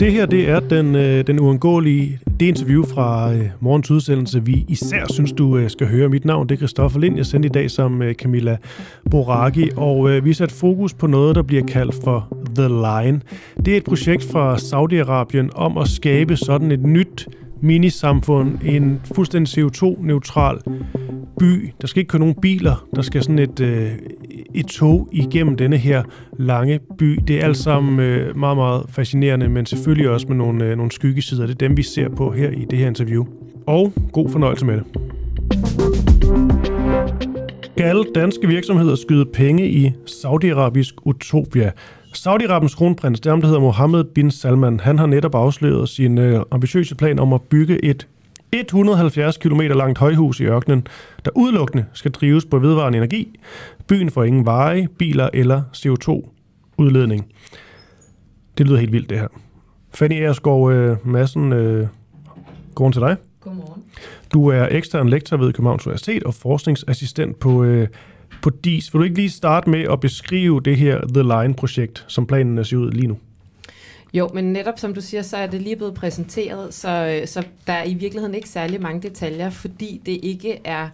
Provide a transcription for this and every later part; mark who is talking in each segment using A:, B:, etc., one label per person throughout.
A: Det her, det er den, øh, den uundgåelige det interview fra øh, morgens udsendelse, vi især synes, du øh, skal høre. Mit navn det er Christoffer Lind. Jeg sendte i dag som øh, Camilla Boraki, og øh, vi har sat fokus på noget, der bliver kaldt for The Line. Det er et projekt fra Saudi-Arabien om at skabe sådan et nyt minisamfund, en fuldstændig CO2-neutral by. Der skal ikke køre nogen biler. Der skal sådan et, øh, et tog igennem denne her lange by. Det er alt sammen øh, meget, meget fascinerende, men selvfølgelig også med nogle, øh, nogle skyggesider. Det er dem, vi ser på her i det her interview. Og god fornøjelse med det. Skal alle danske virksomheder skyde penge i Saudi-Arabisk utopia? Saudi-Arabiens kronprins, det er ham, der hedder Mohammed bin Salman, han har netop afsløret sin øh, ambitiøse plan om at bygge et 170 km langt højhus i ørkenen, der udelukkende skal drives på vedvarende energi. Byen får ingen veje, biler eller CO2-udledning. Det lyder helt vildt, det her. Fanny Ersgaard øh, Madsen, øh, godmorgen til dig.
B: Godmorgen.
A: Du er ekstern lektor ved Københavns Universitet og forskningsassistent på, øh, på DIS. Vil du ikke lige starte med at beskrive det her The Line-projekt, som planen ser ud lige nu?
B: Jo, men netop som du siger, så er det lige blevet præsenteret, så, øh, så der er i virkeligheden ikke særlig mange detaljer, fordi det ikke er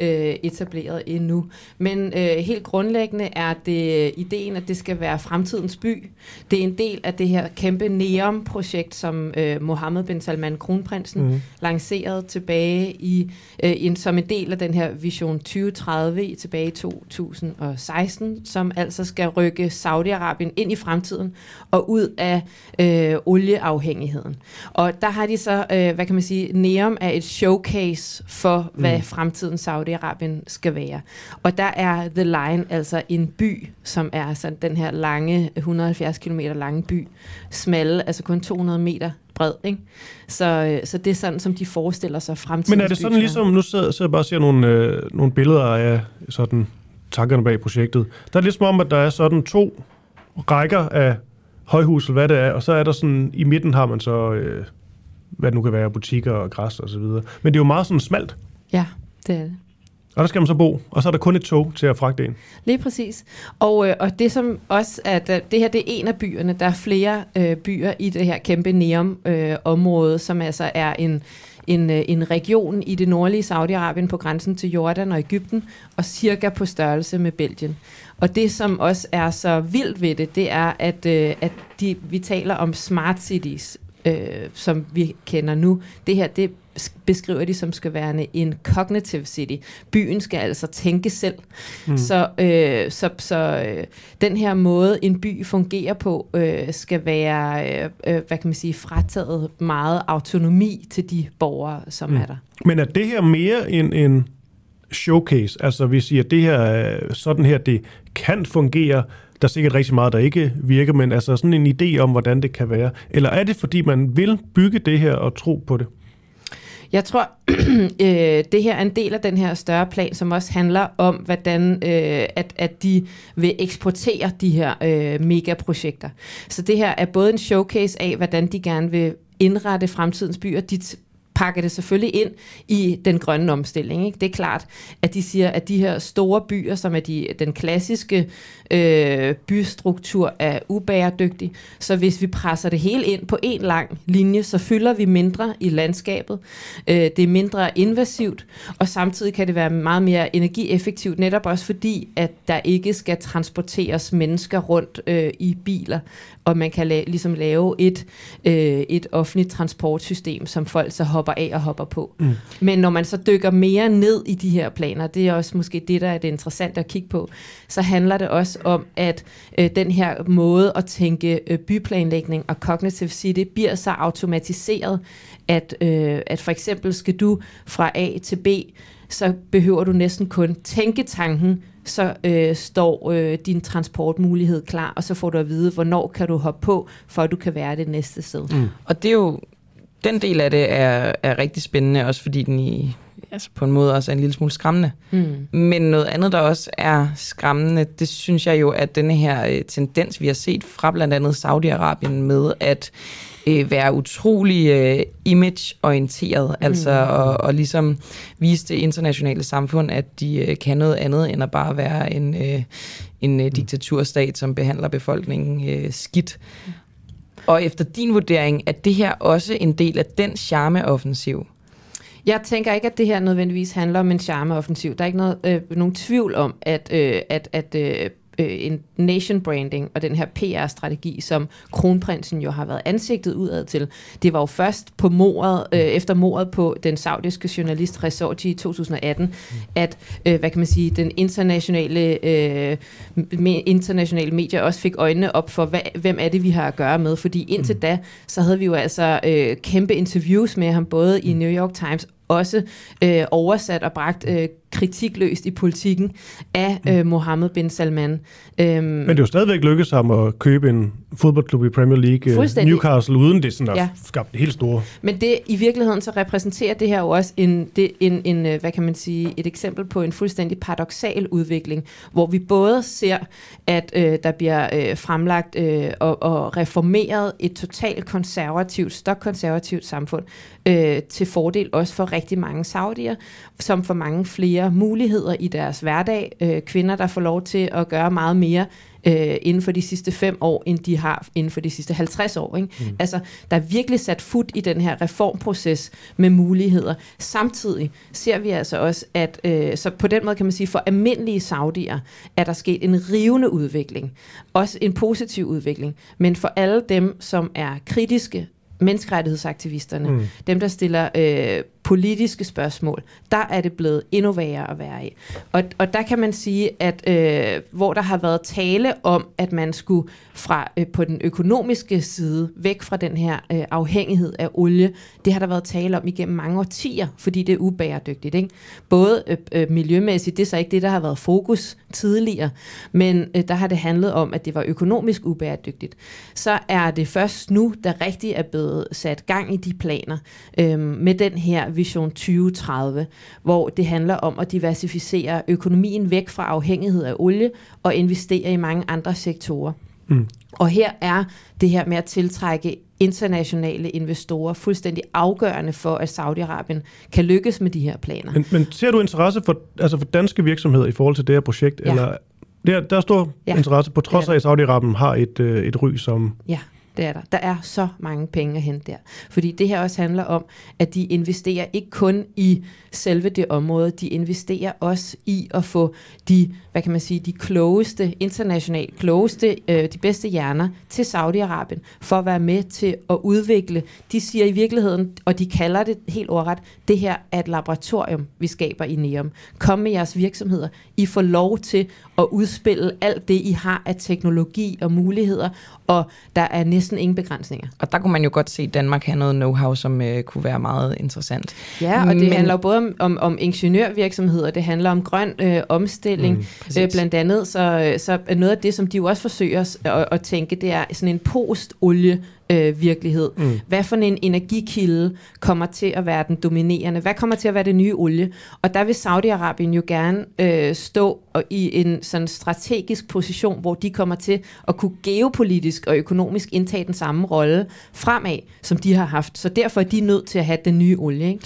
B: øh, etableret endnu. Men øh, helt grundlæggende er det ideen, at det skal være fremtidens by. Det er en del af det her kæmpe NEOM-projekt, som øh, Mohammed bin Salman, kronprinsen, mm. lancerede tilbage i øh, en, som en del af den her Vision 2030 tilbage i 2016, som altså skal rykke Saudi-Arabien ind i fremtiden og ud af øh, olieafhængigheden. Og der har de så, øh, hvad kan man sige, NEOM er et showcase for, hvad mm. fremtidens Saudi Saudi-Arabien skal være. Og der er The Line altså en by, som er sådan den her lange, 170 km lange by, smalle, altså kun 200 meter bred. Ikke? Så, øh, så det er sådan, som de forestiller sig fremtiden.
A: Men er det sådan ligesom, nu sidder, sidder jeg bare og ser nogle, øh, nogle billeder af sådan tankerne bag projektet. Der er lidt som om, at der er sådan to rækker af højhus, eller hvad det er, og så er der sådan, i midten har man så, øh, hvad det nu kan være, butikker og græs og så videre. Men det er jo meget sådan smalt.
B: Ja, det er det.
A: Og der skal man så bo, og så er der kun et tog til at fragte en.
B: Lige præcis. Og, øh, og det som også er, at øh, det her det er en af byerne. Der er flere øh, byer i det her kæmpe Neom-område, øh, som altså er en, en, øh, en region i det nordlige Saudi-Arabien på grænsen til Jordan og Ægypten, og cirka på størrelse med Belgien. Og det, som også er så vildt ved det, det er, at, øh, at de, vi taler om smart cities, øh, som vi kender nu. Det her, det beskriver de som skal være en cognitive city. Byen skal altså tænke selv. Mm. Så, øh, så, så øh, den her måde, en by fungerer på, øh, skal være, øh, øh, hvad kan man sige, frataget meget autonomi til de borgere, som mm. er der.
A: Men er det her mere en, en showcase? Altså vi siger, at det her, sådan her, det kan fungere, der er sikkert rigtig meget, der ikke virker, men altså sådan en idé om, hvordan det kan være. Eller er det, fordi man vil bygge det her og tro på det?
B: Jeg tror, øh, det her er en del af den her større plan, som også handler om, hvordan øh, at, at de vil eksportere de her øh, megaprojekter. Så det her er både en showcase af, hvordan de gerne vil indrette fremtidens byer. De pakker det selvfølgelig ind i den grønne omstilling. Ikke? Det er klart, at de siger, at de her store byer, som er de, den klassiske øh, bystruktur, er ubæredygtig. Så hvis vi presser det hele ind på en lang linje, så fylder vi mindre i landskabet. Øh, det er mindre invasivt, og samtidig kan det være meget mere energieffektivt, netop også fordi, at der ikke skal transporteres mennesker rundt øh, i biler, og man kan la- ligesom lave et, øh, et offentligt transportsystem, som folk så hopper af og hopper på. Mm. Men når man så dykker mere ned i de her planer, det er også måske det, der er det interessante at kigge på, så handler det også om, at øh, den her måde at tænke øh, byplanlægning og cognitive city bliver så automatiseret, at, øh, at for eksempel skal du fra A til B, så behøver du næsten kun tænke tanken, så øh, står øh, din transportmulighed klar, og så får du at vide, hvornår kan du hoppe på, for at du kan være det næste sted. Mm.
C: Og det er jo, den del af det er, er rigtig spændende, også fordi den i, altså på en måde også er en lille smule skræmmende. Mm. Men noget andet, der også er skræmmende, det synes jeg jo, at denne her øh, tendens, vi har set fra blandt andet Saudi-Arabien med, at øh, være utrolig øh, image-orienteret, mm. altså og, og ligesom vise det internationale samfund, at de øh, kan noget andet end at bare være en, øh, en øh, mm. diktaturstat, som behandler befolkningen øh, skidt. Og efter din vurdering, er det her også en del af den charmeoffensiv?
B: Jeg tænker ikke, at det her nødvendigvis handler om en charmeoffensiv. Der er ikke noget, øh, nogen tvivl om, at, øh, at, at øh, øh, en nation branding og den her PR-strategi, som kronprinsen jo har været ansigtet udad til. Det var jo først på mordet, øh, efter mordet på den saudiske journalist Khashoggi i 2018, at øh, hvad kan man sige, den internationale øh, me, internationale medier også fik øjnene op for, hvad, hvem er det, vi har at gøre med. Fordi indtil da, så havde vi jo altså øh, kæmpe interviews med ham, både i New York Times også øh, oversat og bragt øh, kritikløst i politikken af øh, Mohammed bin Salman.
A: Øhm, Men det er jo stadigvæk lykkedes ham at købe en fodboldklub i Premier League, øh, Newcastle, uden det sådan ja. skabt helt store.
B: Men det i virkeligheden så repræsenterer det her jo også en, det, en, en, øh, hvad kan man sige, et eksempel på en fuldstændig paradoxal udvikling, hvor vi både ser, at øh, der bliver øh, fremlagt øh, og, og reformeret et totalt konservativt, stokkonservativt samfund, øh, til fordel også for rigtig mange saudier, som får mange flere muligheder i deres hverdag. Øh, kvinder, der får lov til at gøre meget mere øh, inden for de sidste fem år, end de har inden for de sidste 50 år. Ikke? Mm. Altså, der er virkelig sat fod i den her reformproces med muligheder. Samtidig ser vi altså også, at øh, så på den måde kan man sige, for almindelige saudier er der sket en rivende udvikling. Også en positiv udvikling. Men for alle dem, som er kritiske menneskerettighedsaktivisterne, mm. dem der stiller øh, politiske spørgsmål, der er det blevet endnu værre at være i. Og, og der kan man sige, at øh, hvor der har været tale om, at man skulle fra øh, på den økonomiske side væk fra den her øh, afhængighed af olie, det har der været tale om igennem mange årtier, fordi det er ubæredygtigt. Ikke? Både øh, øh, miljømæssigt, det er så ikke det, der har været fokus tidligere, men øh, der har det handlet om, at det var økonomisk ubæredygtigt. Så er det først nu, der rigtig er blevet sat gang i de planer øh, med den her Vision 2030, hvor det handler om at diversificere økonomien væk fra afhængighed af olie og investere i mange andre sektorer. Mm. Og her er det her med at tiltrække internationale investorer fuldstændig afgørende for, at Saudi-Arabien kan lykkes med de her planer.
A: Men, men ser du interesse for, altså for danske virksomheder i forhold til det her projekt? Ja. Eller, der, der er stor ja. interesse, på trods af, at Saudi-Arabien har et, øh, et ry som...
B: Ja det er der. Der er så mange penge at hente der. Fordi det her også handler om, at de investerer ikke kun i selve det område, de investerer også i at få de, hvad kan man sige, de klogeste, internationalt klogeste, øh, de bedste hjerner til Saudi-Arabien, for at være med til at udvikle. De siger i virkeligheden, og de kalder det helt overret, det her er et laboratorium, vi skaber i NEOM. Kom med jeres virksomheder. I får lov til at udspille alt det, I har af teknologi og muligheder, og der er næsten ingen begrænsninger.
C: Og der kunne man jo godt se, at Danmark har noget know-how, som øh, kunne være meget interessant.
B: Ja, og det Men... handler jo både om, om, om ingeniørvirksomheder, det handler om grøn øh, omstilling. Mm, øh, blandt andet, så, så er noget af det, som de jo også forsøger at, at tænke, det er sådan en post-olie øh, virkelighed. Mm. Hvad for en energikilde kommer til at være den dominerende? Hvad kommer til at være det nye olie? Og der vil Saudi-Arabien jo gerne øh, stå og i en sådan strategisk position, hvor de kommer til at kunne geopolitisk og økonomisk indtage den samme rolle fremad, som de har haft. Så derfor er de nødt til at have den nye olie. Ikke?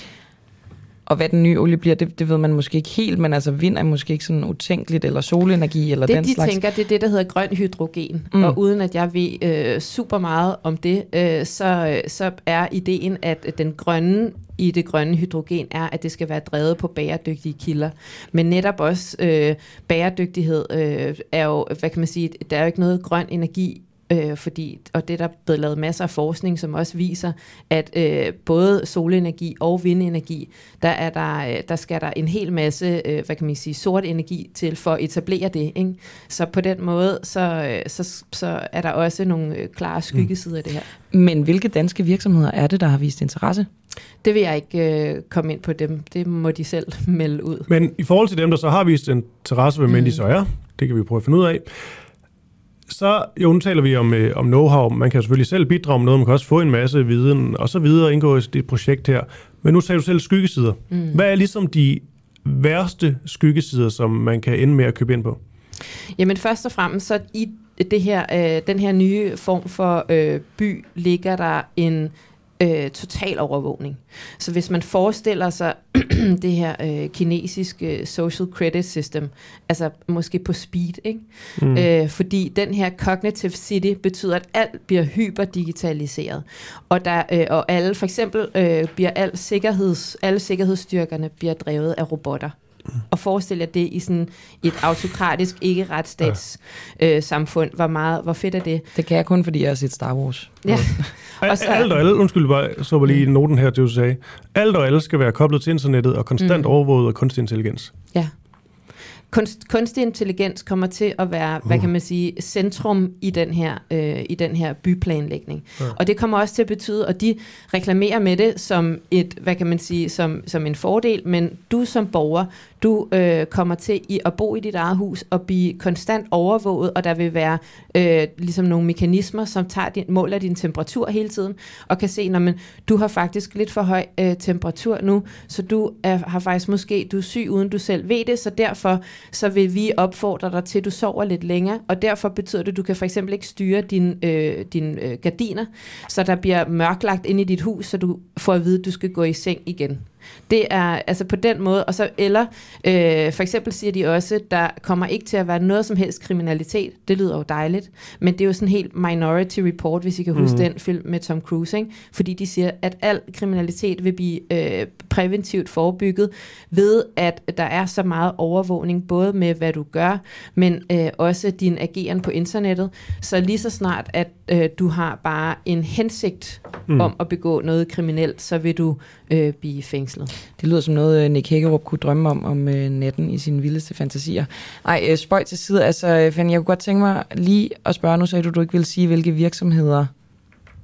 C: Og hvad den nye olie bliver, det, det ved man måske ikke helt, men altså vind er måske ikke sådan utænkeligt, eller solenergi, eller
B: det,
C: den
B: de
C: slags.
B: tænker, det er det, der hedder grøn hydrogen. Mm. Og uden at jeg ved øh, super meget om det, øh, så, så er ideen, at den grønne i det grønne hydrogen er, at det skal være drevet på bæredygtige kilder. Men netop også øh, bæredygtighed øh, er jo, hvad kan man sige, der er jo ikke noget grøn energi Øh, fordi, og det er der blevet lavet masser af forskning, som også viser, at øh, både solenergi og vindenergi, der, er der, øh, der skal der en hel masse, øh, hvad kan man sige, sort energi til for at etablere det. Ikke? Så på den måde, så, øh, så, så er der også nogle øh, klare skyggesider af det her.
C: Men hvilke danske virksomheder er det, der har vist interesse?
B: Det vil jeg ikke øh, komme ind på dem. Det må de selv melde ud.
A: Men i forhold til dem, der så har vist interesse, hvem mm. de så er, det kan vi prøve at finde ud af så jo, nu taler vi om, øh, om know-how. Man kan selvfølgelig selv bidrage med noget, man kan også få en masse viden, og så videre indgå i det projekt her. Men nu taler du selv skyggesider. Mm. Hvad er ligesom de værste skyggesider, som man kan ende med at købe ind på?
B: Jamen først og fremmest, så i det her, øh, den her nye form for øh, by ligger der en øh, total overvågning. Så hvis man forestiller sig det her øh, kinesiske social credit system, altså måske på speed, ikke? Mm. Øh, fordi den her cognitive city betyder, at alt bliver hyperdigitaliseret, og, der, øh, og alle, for eksempel øh, bliver al sikkerheds, alle sikkerhedsstyrkerne bliver drevet af robotter og forestille jer det i sådan et autokratisk, ikke retsstats ja. øh, samfund. Hvor, meget, hvor fedt er det?
C: Det kan jeg kun, fordi jeg har set Star Wars.
A: Ja. og så, alt og alle, undskyld bare, så var lige noten her, du sagde. Alt og alle skal være koblet til internettet og konstant mm. overvåget af kunstig intelligens.
B: Ja kunst, kunstig intelligens kommer til at være, uh. hvad kan man sige, centrum i den her, øh, i den her byplanlægning. Ja. Og det kommer også til at betyde, at de reklamerer med det som et, hvad kan man sige, som, som en fordel, men du som borger, du øh, kommer til i at bo i dit eget hus og blive konstant overvåget, og der vil være øh, ligesom nogle mekanismer, som tager din, måler din temperatur hele tiden, og kan se, når du har faktisk lidt for høj øh, temperatur nu, så du er, har faktisk måske, du er syg, uden du selv ved det, så derfor så vil vi opfordre dig til, at du sover lidt længere, og derfor betyder det, at du kan for eksempel ikke styre dine øh, din, øh, gardiner, så der bliver mørklagt ind i dit hus, så du får at vide, at du skal gå i seng igen. Det er altså på den måde, og så eller øh, for eksempel siger de også, der kommer ikke til at være noget som helst kriminalitet. Det lyder jo dejligt, men det er jo sådan helt Minority Report, hvis I kan huske mm. den film med Tom Cruise, ikke? fordi de siger, at al kriminalitet vil blive øh, præventivt forebygget ved, at der er så meget overvågning, både med hvad du gør, men øh, også din ageren på internettet. Så lige så snart, at øh, du har bare en hensigt mm. om at begå noget kriminelt, så vil du øh, blive fængslet.
C: Det lyder som noget, øh, Nick Hækkerup kunne drømme om om øh, natten i sine vildeste fantasier. Ej, øh, spøj til side. Altså, øh, Fanny, jeg kunne godt tænke mig lige at spørge, nu sagde du, du ikke vil sige, hvilke virksomheder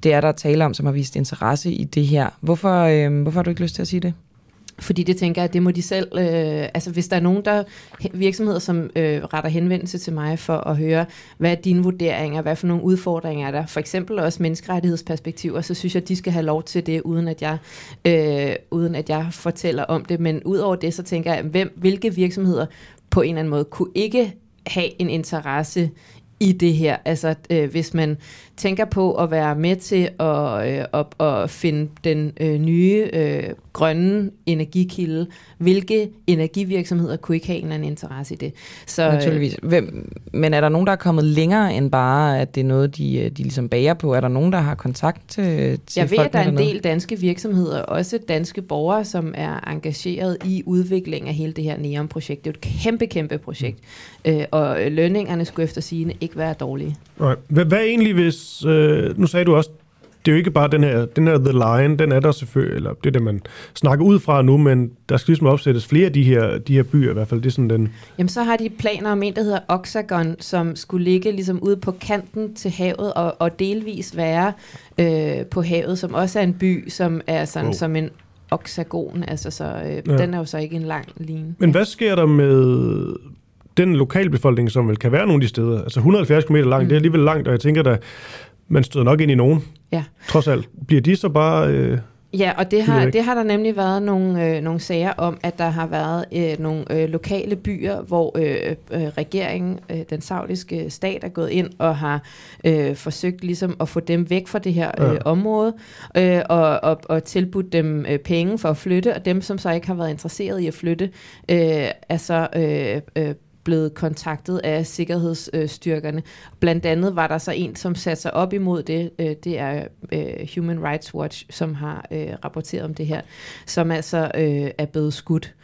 C: det er, der taler om, som har vist interesse i det her. Hvorfor, øh, hvorfor har du ikke lyst til at sige det?
B: Fordi det tænker jeg, at det må de selv, øh, altså hvis der er nogen der virksomheder, som øh, retter henvendelse til mig for at høre, hvad er dine vurderinger, hvad for nogle udfordringer er der, for eksempel også menneskerettighedsperspektiver, så synes jeg, at de skal have lov til det, uden at jeg, øh, uden at jeg fortæller om det. Men udover det, så tænker jeg, hvem, hvilke virksomheder på en eller anden måde kunne ikke have en interesse i det her. Altså, øh, hvis man tænker på at være med til at, øh, at, at finde den øh, nye øh, grønne energikilde, hvilke energivirksomheder kunne ikke have en eller anden interesse i det?
C: Så, øh, Naturligvis. Hvem, men er der nogen, der er kommet længere end bare, at det er noget, de, øh, de ligesom bager på? Er der nogen, der har kontakt til, til
B: Jeg ved, at der er en del danske virksomheder, også danske borgere, som er engageret i udvikling af hele det her NEOM-projekt. Det er jo et kæmpe, kæmpe projekt. Mm. Øh, og lønningerne skulle efter sigende ikke være dårlige.
A: Hvad, hvad egentlig hvis, øh, nu sagde du også, det er jo ikke bare den her, den her The Line, den er der selvfølgelig, eller det er det, man snakker ud fra nu, men der skal ligesom opsættes flere af de her, de her byer i hvert fald. Det er sådan den...
B: Jamen så har de planer om en, der hedder Oxagon, som skulle ligge ligesom ude på kanten til havet og, og delvis være øh, på havet, som også er en by, som er sådan oh. som en oksagon, altså så øh, ja. den er jo så ikke en lang linje.
A: Men hvad sker der med den lokalbefolkning, som vel kan være nogle af de steder, altså 170 km langt, mm. det er alligevel langt, og jeg tænker da, man støder nok ind i nogen. Ja. Trods alt. Bliver de så bare... Øh,
B: ja, og det har, det har der nemlig været nogle, øh, nogle sager om, at der har været øh, nogle øh, lokale byer, hvor øh, øh, regeringen, øh, den saudiske stat, er gået ind og har øh, forsøgt ligesom at få dem væk fra det her øh, ja. område, øh, og, og, og tilbudt dem øh, penge for at flytte, og dem, som så ikke har været interesseret i at flytte, øh, er så... Øh, øh, blevet kontaktet af sikkerhedsstyrkerne. Blandt andet var der så en, som satte sig op imod det. Øh, det er øh, Human Rights Watch, som har øh, rapporteret om det her, som altså er blevet skudt.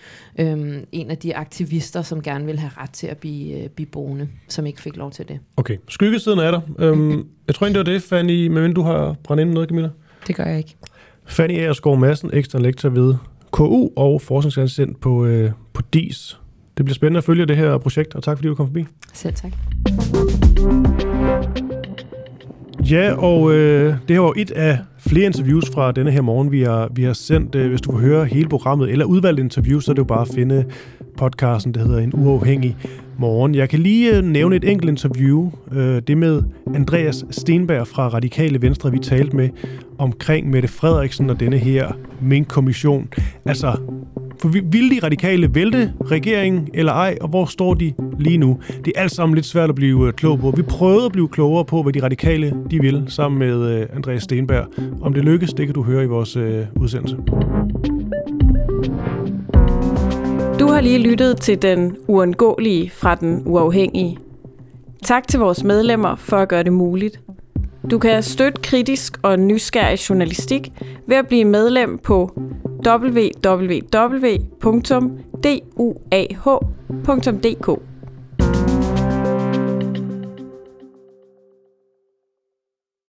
B: Øhm, en af de aktivister, som gerne vil have ret til at blive, blive boende, som ikke fik lov til det.
A: Okay, skyggesiden er der. Øhm, jeg tror ikke, det var det, Fanny, men du har brændt ind noget, Camilla?
C: Det gør jeg ikke.
A: Fanny Aerskov Madsen, ekstra lektor ved KU og forskningsassistent på, øh, på DIS, det bliver spændende at følge det her projekt, og tak fordi du kom forbi.
B: Selv tak.
A: Ja, og øh, det her var et af flere interviews fra denne her morgen, vi har, vi har sendt. Øh, hvis du vil høre hele programmet eller udvalgte interviews, så er det jo bare at finde podcasten, der hedder En Uafhængig Morgen. Jeg kan lige øh, nævne et enkelt interview. Øh, det med Andreas Stenberg fra Radikale Venstre, vi talte med omkring Mette Frederiksen og denne her Mink-kommission. Altså, for vil de radikale vælte regeringen eller ej, og hvor står de lige nu? Det er alt sammen lidt svært at blive øh, klog på. Vi prøvede at blive klogere på, hvad de radikale de vil, sammen med øh, Andreas Stenberg. Om det lykkes, det kan du høre i vores øh, udsendelse.
D: Du har lige lyttet til den uundgåelige fra den uafhængige. Tak til vores medlemmer for at gøre det muligt. Du kan støtte kritisk og nysgerrig journalistik ved at blive medlem på www.duah.dk.